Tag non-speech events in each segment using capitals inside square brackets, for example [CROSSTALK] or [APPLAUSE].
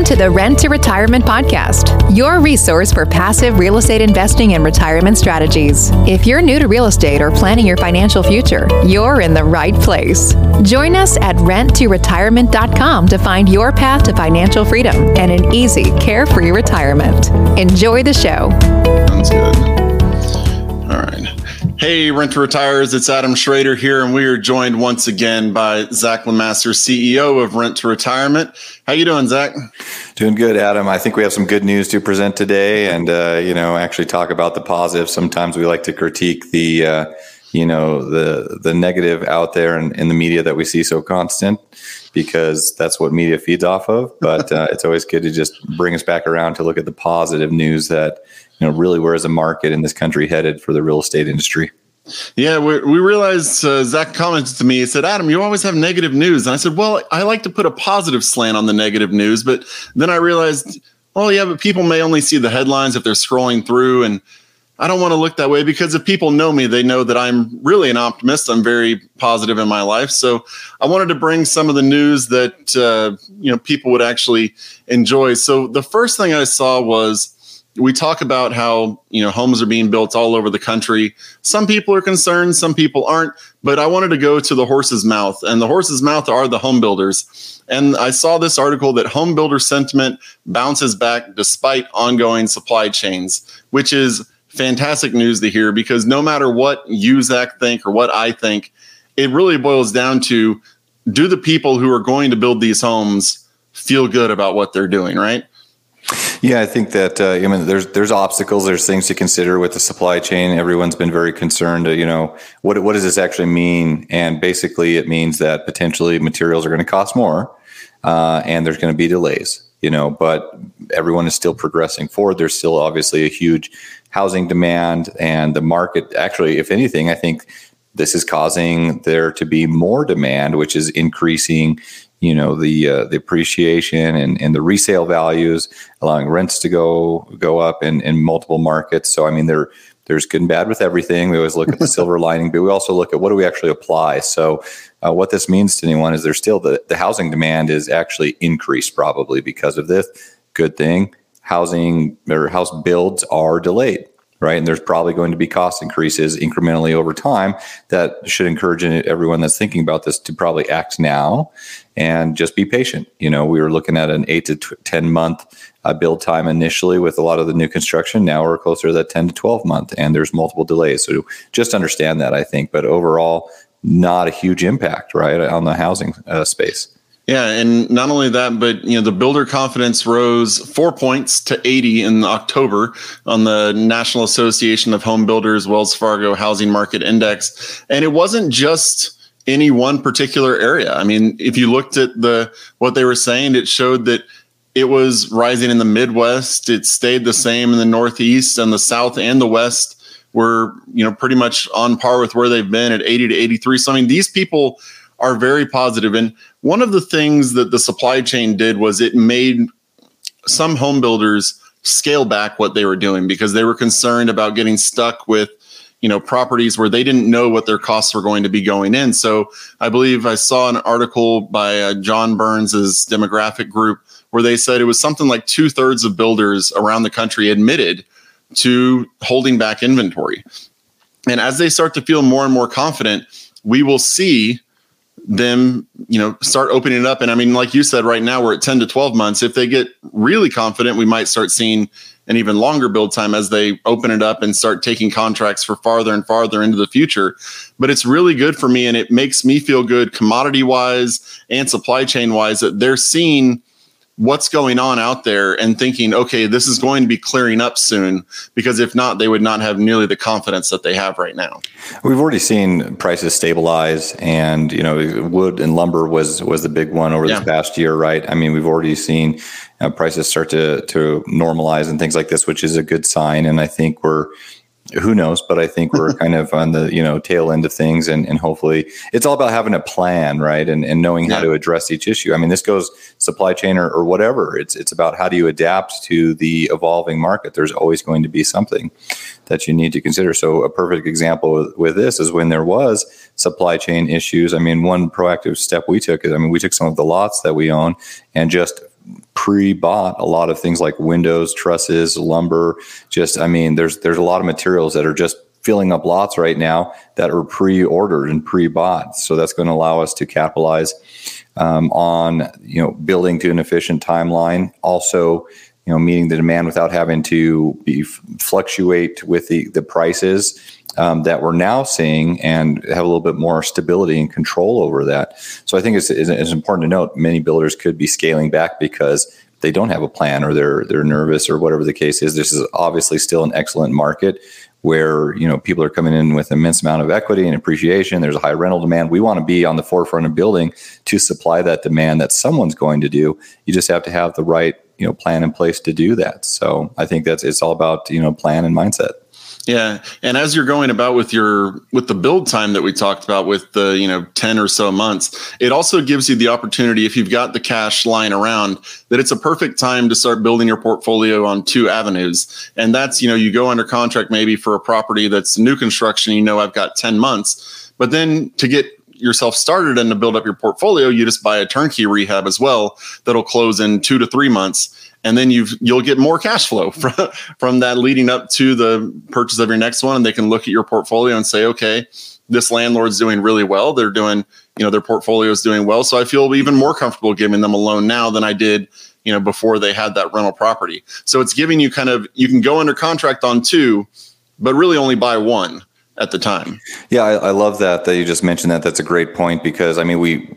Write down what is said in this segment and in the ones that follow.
Welcome to the Rent to Retirement Podcast, your resource for passive real estate investing and retirement strategies. If you're new to real estate or planning your financial future, you're in the right place. Join us at renttoretirement.com to find your path to financial freedom and an easy, carefree retirement. Enjoy the show. Sounds good. All right. Hey, Rent to Retires. It's Adam Schroeder here, and we are joined once again by Zach Lemaster, CEO of Rent to Retirement. How you doing, Zach? Doing good, Adam. I think we have some good news to present today, and uh, you know, actually talk about the positive. Sometimes we like to critique the, uh, you know, the the negative out there in, in the media that we see so constant, because that's what media feeds off of. But [LAUGHS] uh, it's always good to just bring us back around to look at the positive news that you know really where is the market in this country headed for the real estate industry. Yeah, we, we realized uh, Zach commented to me. He said, Adam, you always have negative news. And I said, Well, I like to put a positive slant on the negative news. But then I realized, well, yeah, but people may only see the headlines if they're scrolling through. And I don't want to look that way because if people know me, they know that I'm really an optimist. I'm very positive in my life. So I wanted to bring some of the news that, uh, you know, people would actually enjoy. So the first thing I saw was, we talk about how you know homes are being built all over the country. Some people are concerned some people aren't but i wanted to go to the horse's mouth and the horse's mouth are the home builders. And i saw this article that home builder sentiment bounces back despite ongoing supply chains which is fantastic news to hear because no matter what you zach think or what i think it really boils down to do the people who are going to build these homes feel good about what they're doing right yeah, I think that uh, I mean there's there's obstacles, there's things to consider with the supply chain. Everyone's been very concerned. Uh, you know, what what does this actually mean? And basically, it means that potentially materials are going to cost more, uh, and there's going to be delays. You know, but everyone is still progressing forward. There's still obviously a huge housing demand, and the market actually, if anything, I think this is causing there to be more demand, which is increasing you know the uh, the appreciation and, and the resale values, allowing rents to go go up in, in multiple markets. So I mean there there's good and bad with everything. We always look at the [LAUGHS] silver lining, but we also look at what do we actually apply. So uh, what this means to anyone is there's still the the housing demand is actually increased probably because of this. Good thing housing or house builds are delayed right? And there's probably going to be cost increases incrementally over time that should encourage everyone that's thinking about this to probably act now and just be patient. You know, we were looking at an eight to 10 month uh, build time initially with a lot of the new construction. Now we're closer to that 10 to 12 month, and there's multiple delays. So just understand that, I think. But overall, not a huge impact, right, on the housing uh, space. Yeah, and not only that, but you know the builder confidence rose four points to 80 in October on the National Association of Home Builders Wells Fargo Housing Market Index, and it wasn't just any one particular area. I mean, if you looked at the what they were saying, it showed that it was rising in the Midwest. It stayed the same in the Northeast and the South and the West were you know pretty much on par with where they've been at 80 to 83. So I mean, these people are very positive. And one of the things that the supply chain did was it made some home builders scale back what they were doing because they were concerned about getting stuck with you know properties where they didn't know what their costs were going to be going in so i believe i saw an article by uh, john burns's demographic group where they said it was something like two-thirds of builders around the country admitted to holding back inventory and as they start to feel more and more confident we will see them, you know, start opening it up. And I mean, like you said, right now we're at 10 to 12 months. If they get really confident, we might start seeing an even longer build time as they open it up and start taking contracts for farther and farther into the future. But it's really good for me and it makes me feel good commodity wise and supply chain wise that they're seeing what's going on out there and thinking, okay, this is going to be clearing up soon. Because if not, they would not have nearly the confidence that they have right now. We've already seen prices stabilize, and you know, wood and lumber was was the big one over yeah. this past year, right? I mean, we've already seen uh, prices start to to normalize and things like this, which is a good sign. And I think we're who knows but i think we're [LAUGHS] kind of on the you know tail end of things and, and hopefully it's all about having a plan right? And, and knowing yeah. how to address each issue. I mean this goes supply chain or, or whatever. It's it's about how do you adapt to the evolving market. There's always going to be something that you need to consider. So a perfect example with, with this is when there was supply chain issues. I mean one proactive step we took is i mean we took some of the lots that we own and just pre-bought a lot of things like windows, trusses, lumber. Just, I mean, there's there's a lot of materials that are just filling up lots right now that are pre-ordered and pre-bought. So that's going to allow us to capitalize um, on you know building to an efficient timeline. Also, you know, meeting the demand without having to be, fluctuate with the the prices um, that we're now seeing and have a little bit more stability and control over that. So I think it's, it's important to note many builders could be scaling back because they don't have a plan or they're they're nervous or whatever the case is. This is obviously still an excellent market where you know people are coming in with immense amount of equity and appreciation. There's a high rental demand. We want to be on the forefront of building to supply that demand that someone's going to do. You just have to have the right you know plan in place to do that. So I think that's it's all about you know plan and mindset. Yeah, and as you're going about with your with the build time that we talked about with the you know ten or so months, it also gives you the opportunity if you've got the cash lying around that it's a perfect time to start building your portfolio on two avenues, and that's you know you go under contract maybe for a property that's new construction, you know I've got ten months, but then to get yourself started and to build up your portfolio, you just buy a turnkey rehab as well that'll close in two to three months and then you've you'll get more cash flow [LAUGHS] from from that leading up to the purchase of your next one. And they can look at your portfolio and say okay this landlord's doing really well. They're doing you know their portfolio is doing well. So i feel even more comfortable giving them a loan now than i did you know before they had that rental property. So it's giving you kind of you can go under contract on two but really only buy one at the time. Yeah I, I love that that you just mentioned that. That's a great point because i mean we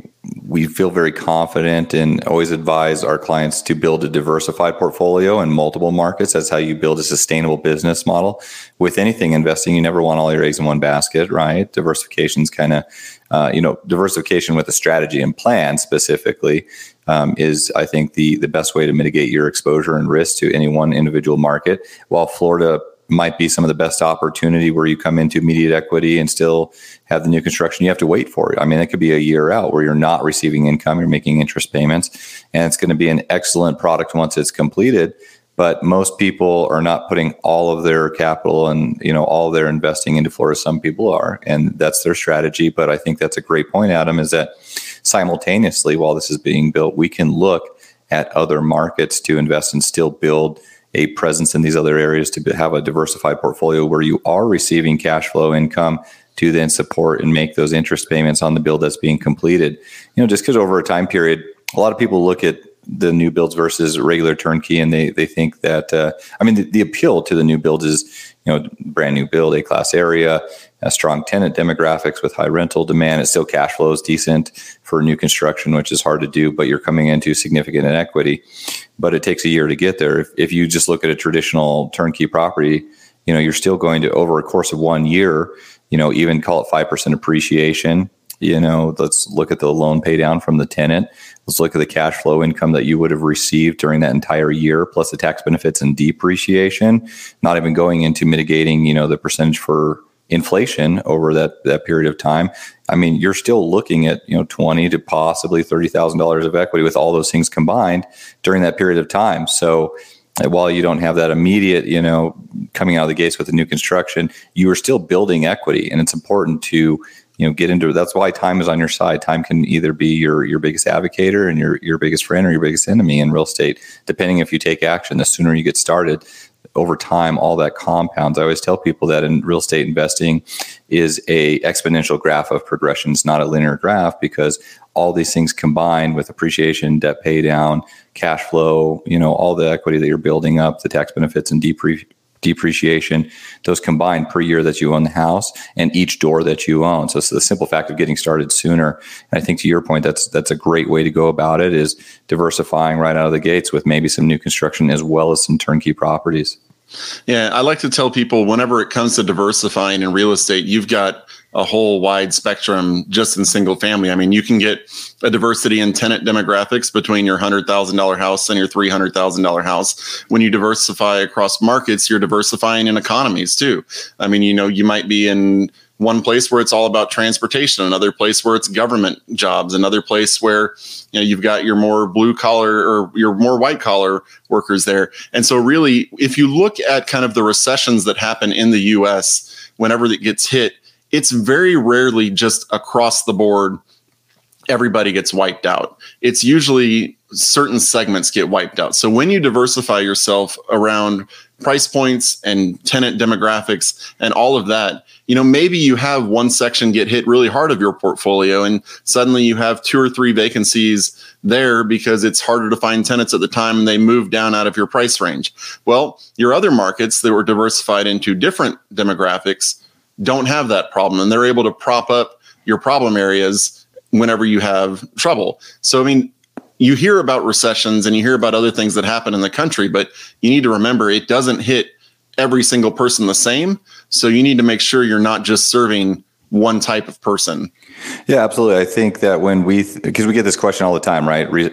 we feel very confident and always advise our clients to build a diversified portfolio in multiple markets. That's how you build a sustainable business model. With anything investing, you never want all your eggs in one basket, right? Diversification is kind of, uh, you know, diversification with a strategy and plan specifically um, is, I think, the the best way to mitigate your exposure and risk to any one individual market. While Florida might be some of the best opportunity where you come into immediate equity and still have the new construction you have to wait for it. I mean, it could be a year out where you're not receiving income, you're making interest payments, and it's going to be an excellent product once it's completed. But most people are not putting all of their capital and you know all their investing into Florida. Some people are, and that's their strategy. But I think that's a great point, Adam, is that simultaneously while this is being built, we can look at other markets to invest and still build a presence in these other areas to have a diversified portfolio where you are receiving cash flow income to then support and make those interest payments on the build that's being completed. You know, just because over a time period, a lot of people look at the new builds versus regular turnkey and they they think that uh, I mean the, the appeal to the new builds is you know, brand new build, A class area, strong tenant demographics with high rental demand. It still cash flows decent for new construction, which is hard to do, but you're coming into significant inequity. But it takes a year to get there. If, if you just look at a traditional turnkey property, you know, you're still going to over a course of one year, you know, even call it 5% appreciation. You know, let's look at the loan pay down from the tenant. Let's look at the cash flow income that you would have received during that entire year, plus the tax benefits and depreciation, not even going into mitigating, you know, the percentage for inflation over that that period of time. I mean, you're still looking at, you know, 20 to possibly $30,000 of equity with all those things combined during that period of time. So, uh, while you don't have that immediate, you know, coming out of the gates with the new construction, you are still building equity and it's important to you know get into. That's why time is on your side. Time can either be your your biggest advocator and your your biggest friend or your biggest enemy in real estate, depending if you take action. The sooner you get started, over time, all that compounds. I always tell people that in real estate investing is a exponential graph of progressions, not a linear graph, because all these things combined with appreciation, debt pay down, cash flow, you know, all the equity that you're building up, the tax benefits and depre- depreciation, those combined per year that you own the house and each door that you own. So it's the simple fact of getting started sooner. And I think to your point, that's that's a great way to go about it is diversifying right out of the gates with maybe some new construction as well as some turnkey properties. Yeah, I like to tell people whenever it comes to diversifying in real estate, you've got a whole wide spectrum just in single family. I mean, you can get a diversity in tenant demographics between your $100,000 house and your $300,000 house. When you diversify across markets, you're diversifying in economies too. I mean, you know, you might be in one place where it's all about transportation, another place where it's government jobs, another place where you know you've got your more blue collar or your more white collar workers there. And so really if you look at kind of the recessions that happen in the US whenever it gets hit, it's very rarely just across the board everybody gets wiped out. It's usually certain segments get wiped out. So when you diversify yourself around price points and tenant demographics and all of that, you know, maybe you have one section get hit really hard of your portfolio and suddenly you have two or three vacancies there because it's harder to find tenants at the time and they move down out of your price range. Well, your other markets that were diversified into different demographics don't have that problem and they're able to prop up your problem areas whenever you have trouble. So, I mean, you hear about recessions and you hear about other things that happen in the country, but you need to remember it doesn't hit every single person the same. So you need to make sure you're not just serving one type of person. Yeah, absolutely. I think that when we, because we get this question all the time, right? Re,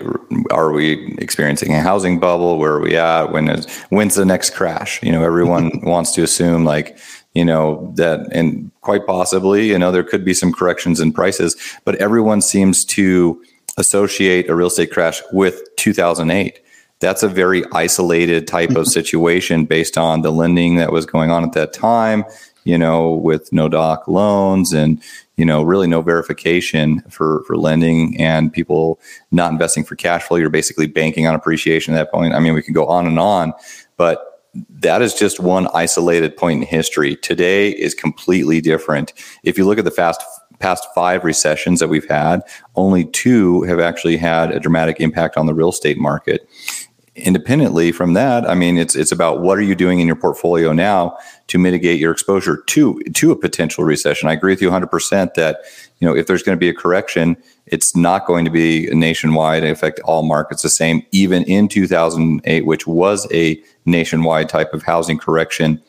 are we experiencing a housing bubble? Where are we at? When is, when's the next crash? You know, everyone [LAUGHS] wants to assume like, you know, that, and quite possibly, you know, there could be some corrections in prices, but everyone seems to associate a real estate crash with 2008. That's a very isolated type of mm-hmm. situation based on the lending that was going on at that time, you know, with no doc loans and, you know, really no verification for, for lending and people not investing for cash flow. You're basically banking on appreciation at that point. I mean, we can go on and on, but that is just one isolated point in history. Today is completely different. If you look at the fast past five recessions that we've had, only two have actually had a dramatic impact on the real estate market. Independently from that, I mean, it's it's about what are you doing in your portfolio now to mitigate your exposure to to a potential recession. I agree with you 100% that you know if there's going to be a correction, it's not going to be nationwide and affect all markets the same. Even in 2008, which was a nationwide type of housing correction,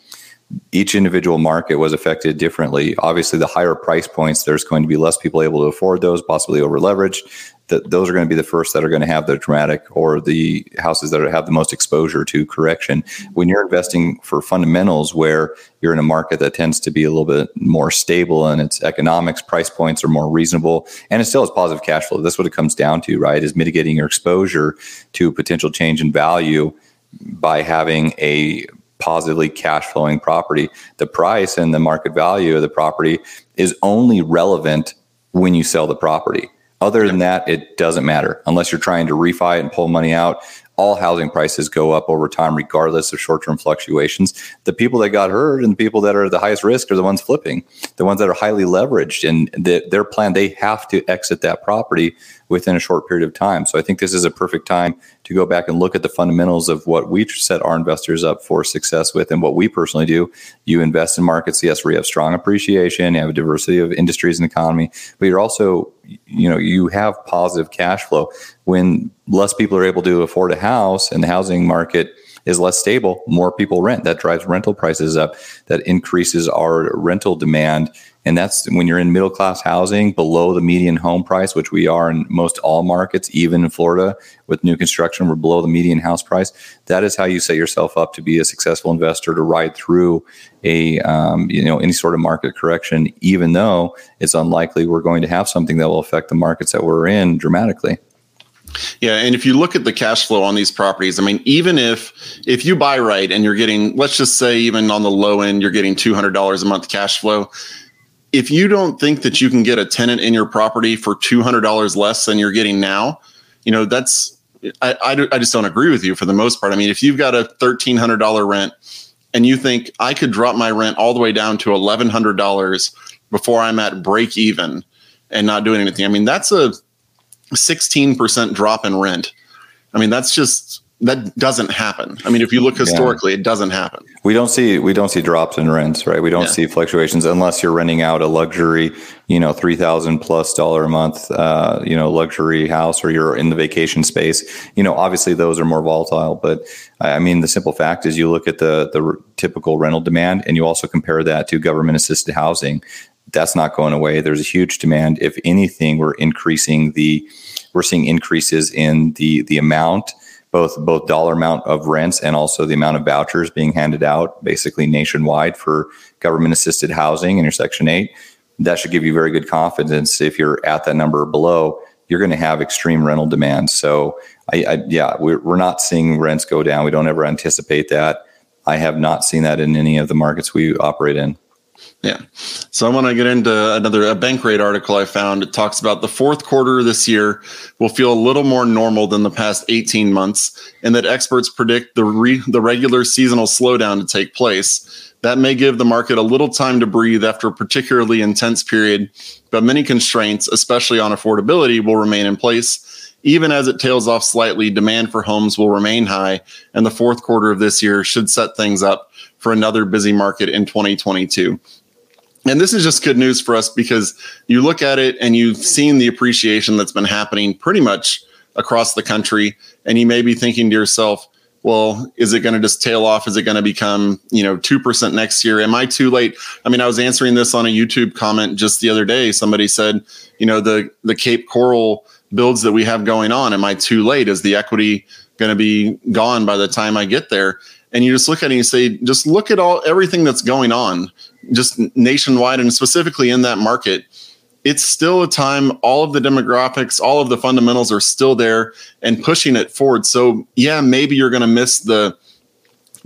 each individual market was affected differently. Obviously, the higher price points, there's going to be less people able to afford those, possibly over leveraged. Those are going to be the first that are going to have the dramatic or the houses that have the most exposure to correction. When you're investing for fundamentals, where you're in a market that tends to be a little bit more stable and its economics, price points are more reasonable, and it still has positive cash flow. That's what it comes down to, right? Is mitigating your exposure to potential change in value by having a positively cash flowing property. The price and the market value of the property is only relevant when you sell the property. Other than that, it doesn't matter unless you're trying to refi it and pull money out all housing prices go up over time, regardless of short term fluctuations. The people that got hurt and the people that are the highest risk are the ones flipping, the ones that are highly leveraged. And the, their plan, they have to exit that property within a short period of time. So I think this is a perfect time to go back and look at the fundamentals of what we set our investors up for success with and what we personally do. You invest in markets, yes, where you have strong appreciation, you have a diversity of industries and economy, but you're also, you know, you have positive cash flow when less people are able to afford a house and the housing market is less stable, more people rent. That drives rental prices up. That increases our rental demand. And that's when you're in middle class housing below the median home price, which we are in most all markets, even in Florida with new construction, we're below the median house price. That is how you set yourself up to be a successful investor to ride through a um, you know any sort of market correction, even though it's unlikely we're going to have something that will affect the markets that we're in dramatically. Yeah, and if you look at the cash flow on these properties, I mean, even if if you buy right and you're getting, let's just say, even on the low end, you're getting two hundred dollars a month cash flow. If you don't think that you can get a tenant in your property for two hundred dollars less than you're getting now, you know that's I, I, I just don't agree with you for the most part. I mean, if you've got a thirteen hundred dollar rent and you think I could drop my rent all the way down to eleven hundred dollars before I'm at break even and not doing anything, I mean that's a 16% drop in rent. I mean, that's just that doesn't happen. I mean, if you look historically, yeah. it doesn't happen. We don't see we don't see drops in rents, right? We don't yeah. see fluctuations unless you're renting out a luxury, you know, three thousand plus dollar a month, uh, you know, luxury house, or you're in the vacation space. You know, obviously those are more volatile. But I mean, the simple fact is, you look at the the typical rental demand, and you also compare that to government assisted housing that's not going away. There's a huge demand. If anything, we're increasing the we're seeing increases in the the amount both both dollar amount of rents and also the amount of vouchers being handed out basically nationwide for government assisted housing in your section 8 that should give you very good confidence. If you're at that number below you're going to have extreme rental demand. So I, I yeah we're, we're not seeing rents go down. We don't ever anticipate that. I have not seen that in any of the markets we operate in Yeah. So I want to get into another a Bankrate article I found. It talks about the fourth quarter this year will feel a little more normal than the past 18 months, and that experts predict the re, the regular seasonal slowdown to take place. That may give the market a little time to breathe after a particularly intense period, but many constraints, especially on affordability, will remain in place. Even as it tails off slightly, demand for homes will remain high, and the fourth quarter of this year should set things up for another busy market in 2022. And this is just good news for us because you look at it and you've seen the appreciation that's been happening pretty much across the country. And you may be thinking to yourself, well, is it going to just tail off? Is it going to become, you know, 2% next year? Am I too late? I mean, I was answering this on a YouTube comment just the other day. Somebody said, you know, the, the Cape Coral builds that we have going on, am I too late? Is the equity going to be gone by the time I get there? And you just look at it and you say, just look at all everything that's going on just nationwide and specifically in that market, it's still a time all of the demographics, all of the fundamentals are still there and pushing it forward. So, yeah, maybe you're going to miss the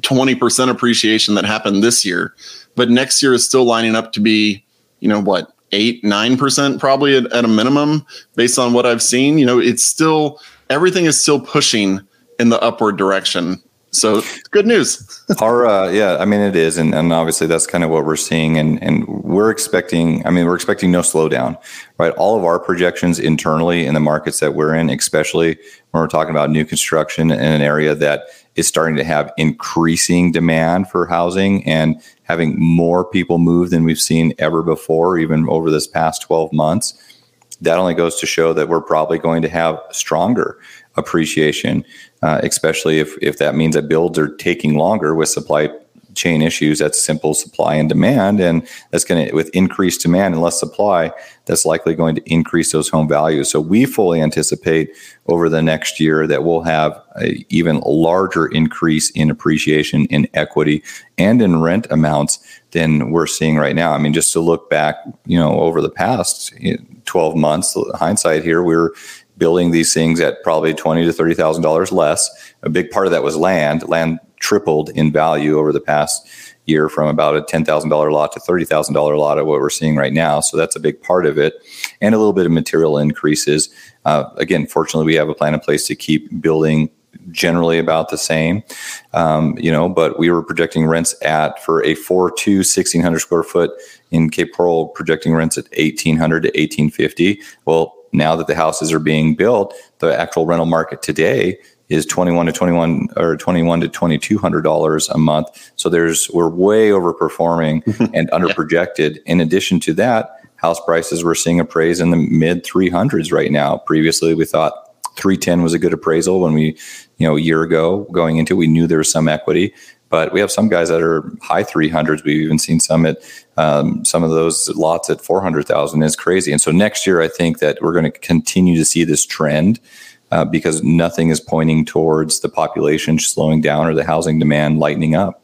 20% appreciation that happened this year, but next year is still lining up to be, you know, what, eight, 9% probably at, at a minimum based on what I've seen. You know, it's still, everything is still pushing in the upward direction. So good news. [LAUGHS] Our uh, yeah, I mean it is, and, and obviously that's kind of what we're seeing, and and we're expecting. I mean, we're expecting no slowdown, right? All of our projections internally in the markets that we're in, especially when we're talking about new construction in an area that is starting to have increasing demand for housing and having more people move than we've seen ever before, even over this past twelve months. That only goes to show that we're probably going to have stronger appreciation uh, especially if, if that means that builds are taking longer with supply chain issues. That's simple supply and demand. And that's going to, with increased demand and less supply, that's likely going to increase those home values. So we fully anticipate over the next year that we'll have a even larger increase in appreciation in equity and in rent amounts than we're seeing right now. I mean, just to look back, you know, over the past 12 months, hindsight here, we we're building these things at probably twenty to thirty thousand dollars less. A big part of that was land. Land tripled in value over the past year from about a ten thousand dollar lot to thirty thousand dollar lot of what we're seeing right now. So that's a big part of it, and a little bit of material increases. Uh, again, fortunately, we have a plan in place to keep building generally about the same um, you know but we were projecting rents at for a 4 2 1600 square foot in cape coral projecting rents at 1800 to 1850 well now that the houses are being built, the actual rental market today is 21 to 21 or 21 to 2200 dollars a month. So there's we're way overperforming [LAUGHS] and under projected in addition to that house prices we're seeing appraised in the mid 300s right now. Previously we thought 310 was a good appraisal when we you know a year ago going into we knew there was some equity. But we have some guys that are high 300s. We've even seen some at um, some of those lots at 400,000 is crazy. And so next year, I think that we're going to continue to see this trend uh, because nothing is pointing towards the population slowing down or the housing demand lightening up.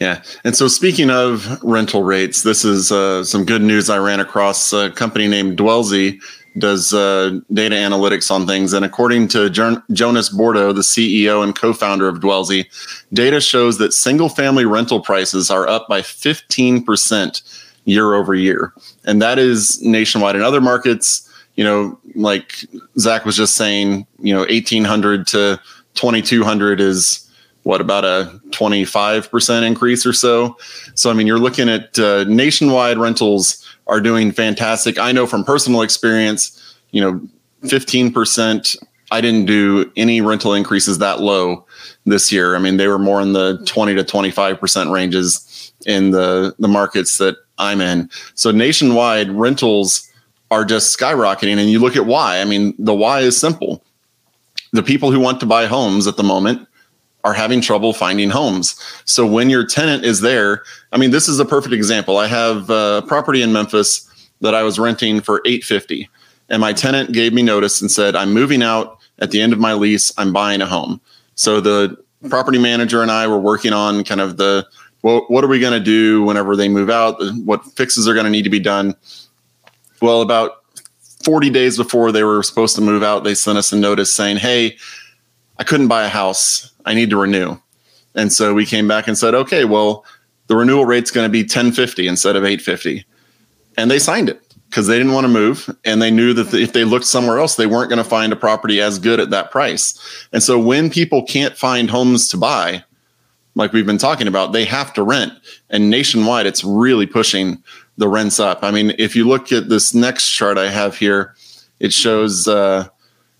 Yeah. And so, speaking of rental rates, this is uh, some good news I ran across a company named Dwellsy does uh, data analytics on things. And according to Jonas Bordo, the CEO and co founder of Dwellsy, data shows that single family rental prices are up by 15% year over year. And that is nationwide. In other markets, you know, like Zach was just saying, you know, 1800 to 2200 is what about a 25% increase or so. So, I mean, you're looking at uh, nationwide rentals are doing fantastic. I know from personal experience, you know, 15%. I didn't do any rental increases that low this year. I mean, they were more in the 20 to 25% ranges in the, the markets that I'm in. So nationwide rentals are just skyrocketing. And you look at why. I mean, the why is simple. The people who want to buy homes at the moment are having trouble finding homes. So when your tenant is there, I mean, this is a perfect example. I have a property in Memphis that I was renting for 850 and my tenant gave me notice and said, I'm moving out at the end of my lease. I'm buying a home. So the property manager and I were working on kind of the, well, what are we going to do whenever they move out? What fixes are going to need to be done? Well, about 40 days before they were supposed to move out, they sent us a notice saying, Hey, I couldn't buy a house. I need to renew. And so we came back and said, okay, well, the renewal rate's going to be 1050 instead of 850. And they signed it because they didn't want to move and they knew that if they looked somewhere else they weren't going to find a property as good at that price and so when people can't find homes to buy like we've been talking about they have to rent and nationwide it's really pushing the rents up i mean if you look at this next chart i have here it shows uh,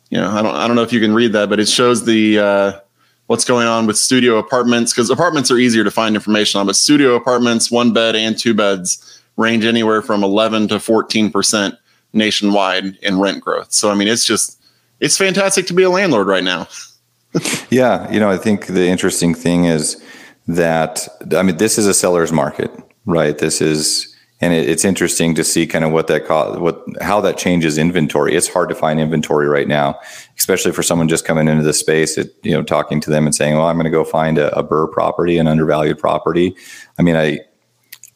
you know i don't i don't know if you can read that but it shows the uh, what's going on with studio apartments because apartments are easier to find information on but studio apartments one bed and two beds range anywhere from 11 to 14% nationwide in rent growth. So, I mean, it's just, it's fantastic to be a landlord right now. [LAUGHS] yeah. You know, I think the interesting thing is that, I mean, this is a seller's market, right? This is, and it, it's interesting to see kind of what that co- what how that changes inventory. It's hard to find inventory right now, especially for someone just coming into the space. It, you know, talking to them and saying, "Well, I'm going to go find a, a BRRRR property, an undervalued property." I mean, I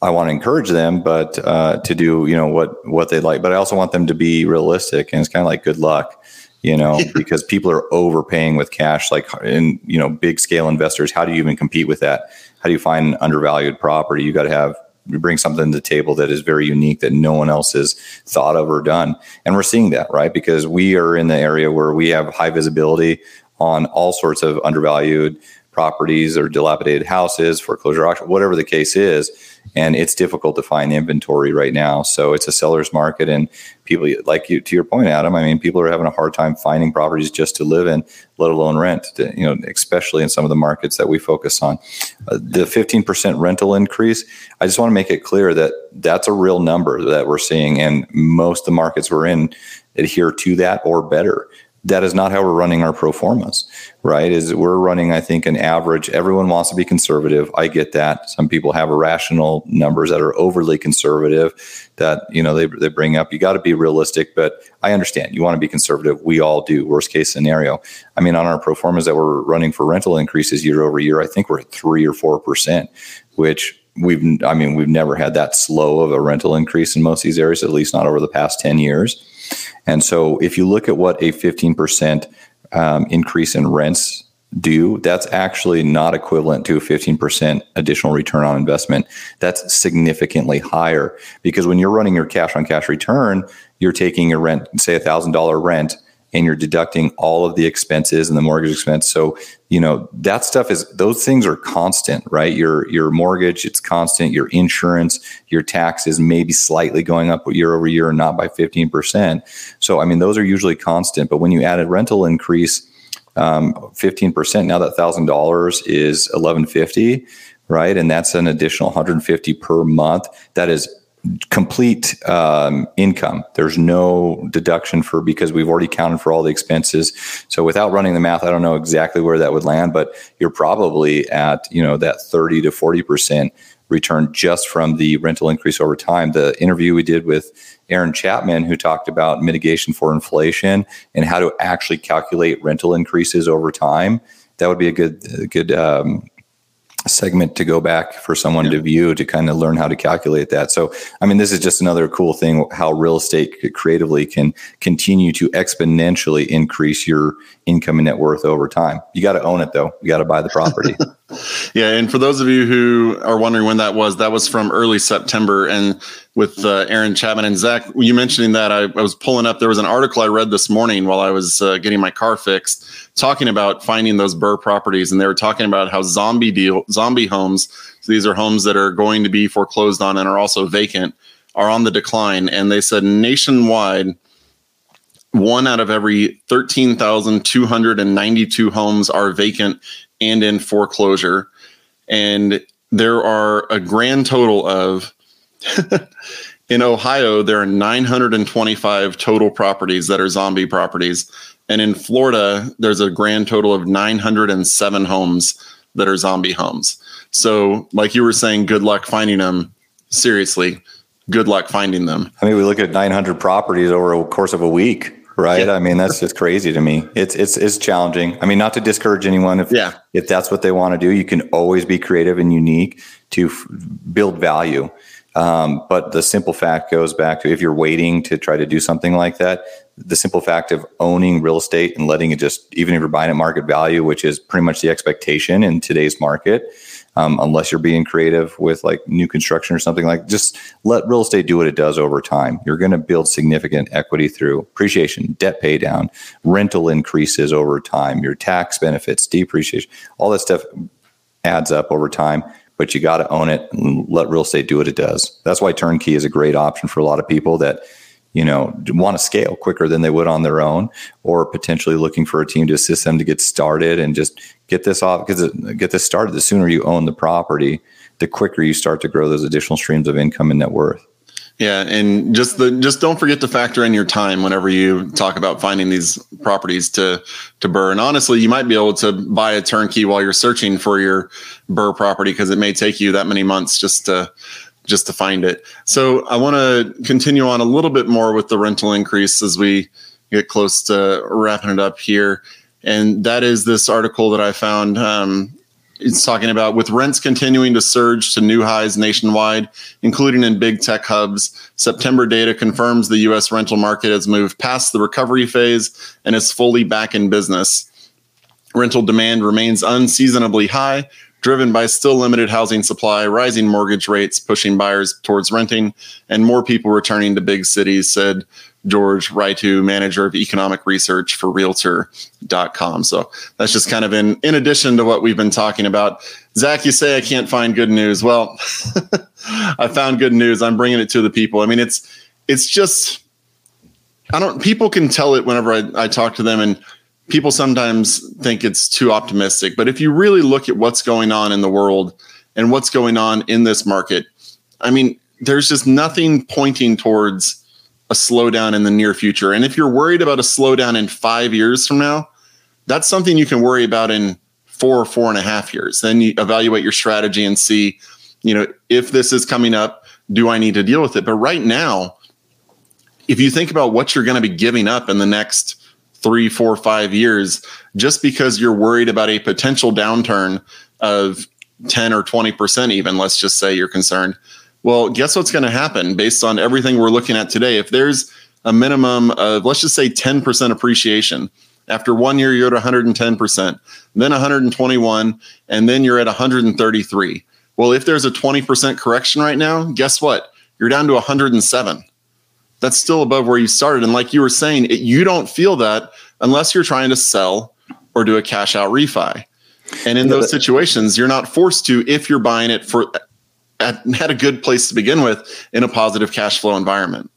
I want to encourage them, but uh, to do you know what what they like. But I also want them to be realistic, and it's kind of like good luck, you know, because people are overpaying with cash, like in you know big scale investors. How do you even compete with that? How do you find undervalued property? You got to have bring something to the table that is very unique that no one else has thought of or done, and we're seeing that right? Because we are in the area where we have high visibility on all sorts of undervalued properties or dilapidated houses, foreclosure auction, whatever the case is and it's difficult to find inventory right now. So it's a seller's market, and people like you to your point, Adam. I mean, people are having a hard time finding properties just to live in, let alone rent. To, you know, especially in some of the markets that we focus on. Uh, the 15% rental increase. I just want to make it clear that that's a real number that we're seeing, and most of the markets we're in adhere to that or better that is not how we're running our pro formas, right? Is we're running, I think, an average. Everyone wants to be conservative. I get that. Some people have irrational numbers that are overly conservative that, you know, they, they bring up. You got to be realistic, but I understand you want to be conservative. We all do. Worst case scenario. I mean, on our pro formas that we're running for rental increases year over year, I think we're at three or 4%, which we've, I mean, we've never had that slow of a rental increase in most of these areas, at least not over the past 10 years. And so if you look at what a 15% um, increase in rents do, that's actually not equivalent to a 15% additional return on investment. That's significantly higher because when you're running your cash on cash return, you're taking a rent, say a $1,000 rent, and you're deducting all of the expenses and the mortgage expense. So, you know, that stuff is those things are constant, right? Your your mortgage, it's constant, your insurance, your taxes maybe slightly going up year over year, not by 15%. So, I mean, those are usually constant. But when you add a rental increase, um, 15%, now that thousand dollars is 1150, right? And that's an additional 150 per month. That is complete um, income. There's no deduction for because we've already counted for all the expenses. So without running the math, I don't know exactly where that would land, but you're probably at you know that 30 to 40 percent return just from the rental increase over time. The interview we did with Aaron Chapman, who talked about mitigation for inflation and how to actually calculate rental increases over time. That would be a good, good um, segment to go back for someone yeah. to view to kind of learn how to calculate that. So, I mean, this is just another cool thing how real estate creatively can continue to exponentially increase your income and net worth over time. You got to own it though. You got to buy the property. [LAUGHS] yeah, and for those of you who are wondering when that was, that was from early September and with uh, Aaron Chapman and Zach, you mentioning that I, I, was pulling up there was an article I read this morning while I was uh, getting my car fixed talking about finding those BRRRR properties, and they were talking about how zombie deal zombie homes. So these are homes that are going to be foreclosed on and are also vacant, are on the decline. And they said nationwide, one out of every thirteen thousand two hundred and ninety-two homes are vacant and in foreclosure, and there are a grand total of. [LAUGHS] in Ohio, there are 925 total properties that are zombie properties. And in Florida, there's a grand total of 907 homes that are zombie homes. So, like you were saying, good luck finding them. Seriously, good luck finding them. I mean, we look at 900 properties over a course of a week, right? Yeah. I mean, that's just crazy to me. It's it's it's challenging. I mean, not to discourage anyone if yeah. if that's what they want to do, you can always be creative and unique to f- build value. Um, but the simple fact goes back to if you're waiting to try to do something like that, the simple fact of owning real estate and letting it just, even if you're buying at market value, which is pretty much the expectation in today's market, um, unless you're being creative with like new construction or something like just let real estate do what it does over time. You're going to build significant equity through appreciation debt pay down rental increases over time your tax benefits depreciation all that stuff adds up over time but you got to own it and let real estate do what it does. That's why turnkey is a great option for a lot of people that you know want to scale quicker than they would on their own or potentially looking for a team to assist them to get started and just get this off because get this started the sooner you own the property the quicker you start to grow those additional streams of income and net worth yeah, and just the just don't forget to factor in your time whenever you talk about finding these properties to to BRRRR. And honestly, you might be able to buy a turnkey while you're searching for your BRRRR property because it may take you that many months just to just to find it. So I want to continue on a little bit more with the rental increase as we get close to wrapping it up here. And that is this article that I found. Um, it's talking about with rents continuing to surge to new highs nationwide, including in big tech hubs. September data confirms the U.S. rental market has moved past the recovery phase and is fully back in business. Rental demand remains unseasonably high, driven by still limited housing supply, rising mortgage rates pushing buyers towards renting, and more people returning to big cities, said George Ratiu, manager of economic research for realtor.com. So that's just kind of in, in addition to what we've been talking about. Zach, you say I can't find good news. Well, [LAUGHS] I found good news. I'm bringing it to the people. I mean, it's, it's just, I don't, people can tell it whenever I, I talk to them and people sometimes think it's too optimistic. But if you really look at what's going on in the world and what's going on in this market, I mean, there's just nothing pointing towards a slowdown in the near future. And if you're worried about a slowdown in five years from now, that's something you can worry about in four or four and a half years. Then you evaluate your strategy and see, you know, if this is coming up, do I need to deal with it? But right now, if you think about what you're going to be giving up in the next three, four, five years just because you're worried about a potential downturn of 10 or 20%, even, let's just say you're concerned. Well, guess what's going to happen based on everything we're looking at today? If there's a minimum of, let's just say 10% appreciation, after one year, you're at 110%, then 121, and then you're at 133. Well, if there's a 20% correction right now, guess what? You're down to 107 that's still above where you started. And like you were saying, it, you don't feel that unless you're trying to sell or do a cash out refi. And in those situations, you're not forced to if you're buying it for at, at a good place to begin with in a positive cash flow environment.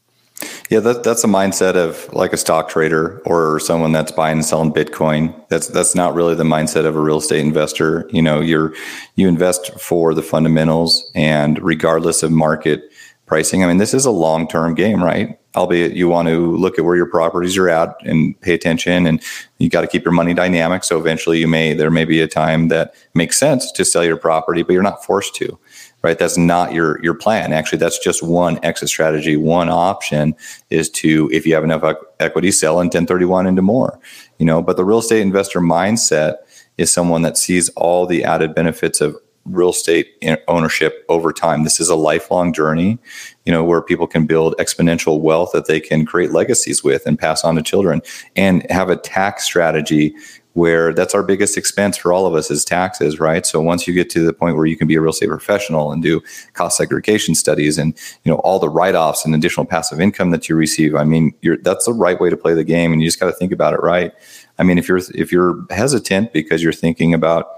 Yeah, that, that's a mindset of like a stock trader or someone that's buying and selling Bitcoin. That's that's not really the mindset of a real estate investor. You know, you're you invest for the fundamentals, and regardless of market pricing. I mean, this is a long term game, right? Albeit you want to look at where your properties are at and pay attention, and you got to keep your money dynamic. So eventually, you may there may be a time that makes sense to sell your property, but you're not forced to, right? That's not your your plan. Actually, that's just one exit strategy. One option is to, if you have enough equity, sell in 1031 into more. You know, but the real estate investor mindset is someone that sees all the added benefits of real estate ownership over time. This is a lifelong journey, you know, where people can build exponential wealth that they can create legacies with and pass on to children and have a tax strategy where that's our biggest expense for all of us is taxes, right? So once you get to the point where you can be a real estate professional and do cost segregation studies and you know all the write-offs and additional passive income that you receive, I mean, that's the right way to play the game, and you just got to think about it right. I mean, if you're if you're hesitant because you're thinking about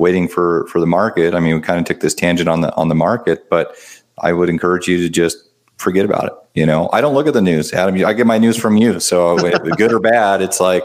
waiting for for the market. I mean, we kind of took this tangent on the on the market, but I would encourage you to just forget about it. You know, I don't look at the news, Adam. I get my news from you, so [LAUGHS] good or bad, it's like,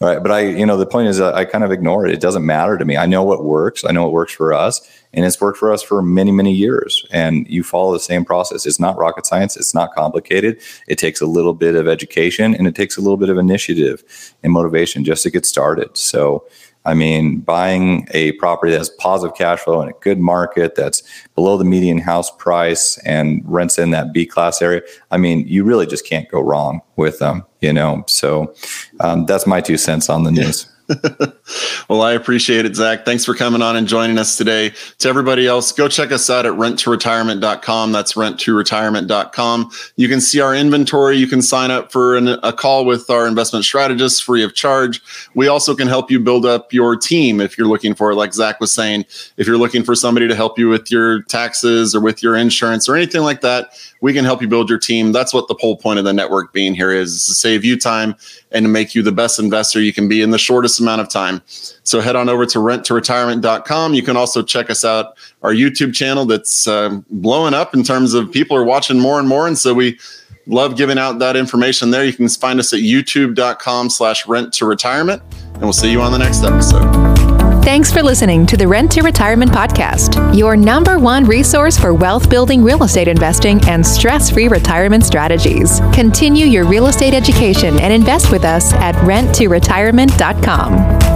all right. But I, you know, the point is, I kind of ignore it. It doesn't matter to me. I know what works. I know what works for us, and it's worked for us for many, many years. And you follow the same process. It's not rocket science. It's not complicated. It takes a little bit of education, and it takes a little bit of initiative and motivation just to get started. So I mean, buying a property that has positive cash flow in a good market that's below the median house price and rents in that B class area. I mean, you really just can't go wrong with them, you know? So um, that's my two cents on the news. [LAUGHS] Well, I appreciate it, Zach. Thanks for coming on and joining us today. To everybody else, go check us out at renttoretirement.com. That's renttoretirement.com. You can see our inventory. You can sign up for an, a call with our investment strategists free of charge. We also can help you build up your team if you're looking for, like Zach was saying, if you're looking for somebody to help you with your taxes or with your insurance or anything like that, we can help you build your team. That's what the whole point of the network being here is to save you time and to make you the best investor you can be in the shortest amount of time. So head on over to renttoretirement.com. You can also check us out, our YouTube channel that's uh, blowing up in terms of people are watching more and more. And so we love giving out that information there. You can find us at youtube.com slash rent to retirement. And we'll see you on the next episode. Thanks for listening to the Rent to Retirement Podcast, your number one resource for wealth building real estate investing and stress free retirement strategies. Continue your real estate education and invest with us at renttoretirement.com.